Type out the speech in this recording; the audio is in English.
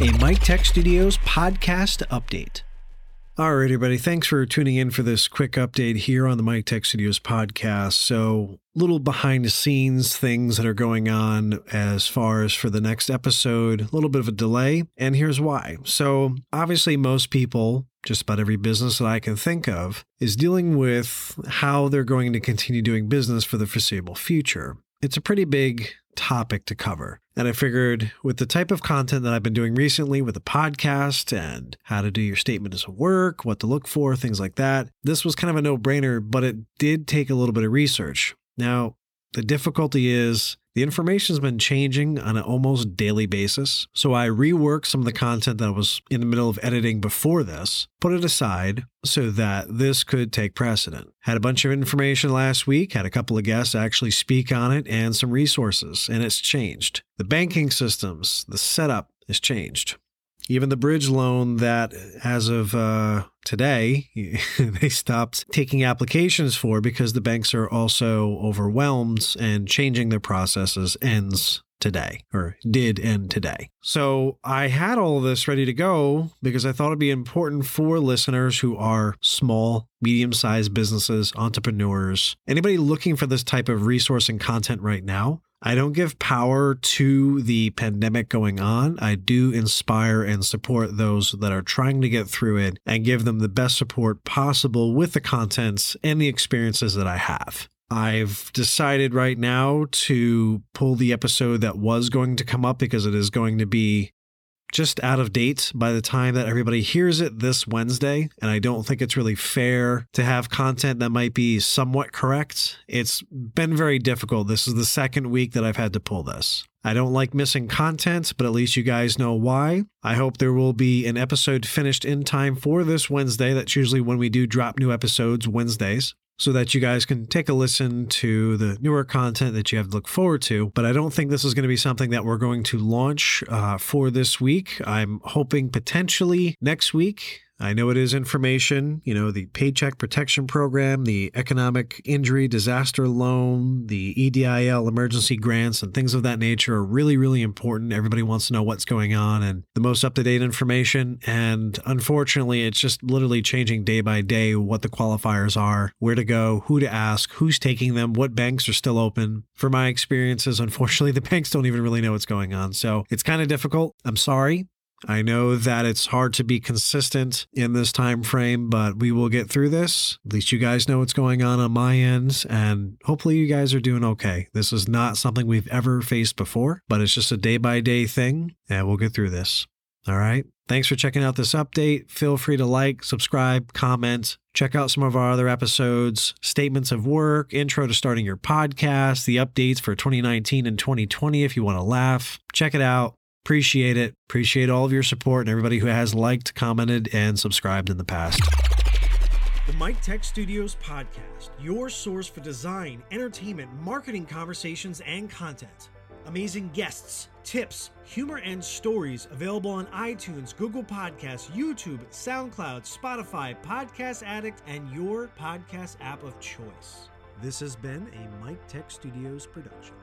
a Mik Tek Studios podcast update. All right, everybody. Thanks for tuning in for this quick update here on the Mik Tek Studios podcast. So, little behind the scenes things that are going on as far as for the next episode, a little bit of a delay. And here's why. So, obviously, most people, just about every business that I can think of, is dealing with how they're going to continue doing business for the foreseeable future. It's a pretty big topic to cover. And I figured with the type of content that I've been doing recently with the podcast and how to do your statement of work, what to look for, things like that, this was kind of a no brainer, but it did take a little bit of research. Now, the difficulty is the information's been changing on an almost daily basis. So I reworked some of the content that I was in the middle of editing before this, put it aside so that this could take precedent. Had a bunch of information last week, had a couple of guests actually speak on it, and some resources, and it's changed. The banking systems, the setup has changed. Even the bridge loan that, as of uh, today, they stopped taking applications for because the banks are also overwhelmed and changing their processes ends today or did end today. So I had all of this ready to go because I thought it'd be important for listeners who are small, medium sized businesses, entrepreneurs, anybody looking for this type of resource and content right now. I don't give power to the pandemic going on. I do inspire and support those that are trying to get through it and give them the best support possible with the contents and the experiences that I have. I've decided right now to pull the episode that was going to come up because it is going to be just out of date by the time that everybody hears it this Wednesday. And I don't think it's really fair to have content that might be somewhat correct. It's been very difficult. This is the second week that I've had to pull this. I don't like missing content, but at least you guys know why. I hope there will be an episode finished in time for this Wednesday. That's usually when we do drop new episodes, Wednesdays so that you guys can take a listen to the newer content that you have to look forward to. But I don't think this is going to be something that we're going to launch uh, for this week. I'm hoping potentially next week I know it is information, you know, the Paycheck Protection Program, the Economic Injury Disaster Loan, the EIDL emergency grants, and things of that nature are really, really important. Everybody wants to know what's going on and the most up to date information. And unfortunately, it's just literally changing day by day what the qualifiers are, where to go, who to ask, who's taking them, what banks are still open. For my experiences, unfortunately, the banks don't even really know what's going on. So it's kind of difficult. I'm sorry. I know that it's hard to be consistent in this time frame, but we will get through this. At least you guys know what's going on on my end, and hopefully you guys are doing okay. This is not something we've ever faced before, but it's just a day by day thing, and we'll get through this. All right. Thanks for checking out this update. Feel free to like, subscribe, comment, check out some of our other episodes, statements of work, intro to starting your podcast, the updates for 2019 and 2020 if you want to laugh. Check it out. Appreciate it. Appreciate all of your support and everybody who has liked, commented, and subscribed in the past. The Mik Tek Studios Podcast, your source for design, entertainment, marketing conversations, and content. Amazing guests, tips, humor, and stories available on iTunes, Google Podcasts, YouTube, SoundCloud, Spotify, Podcast Addict, and your podcast app of choice. This has been a Mik Tek Studios production.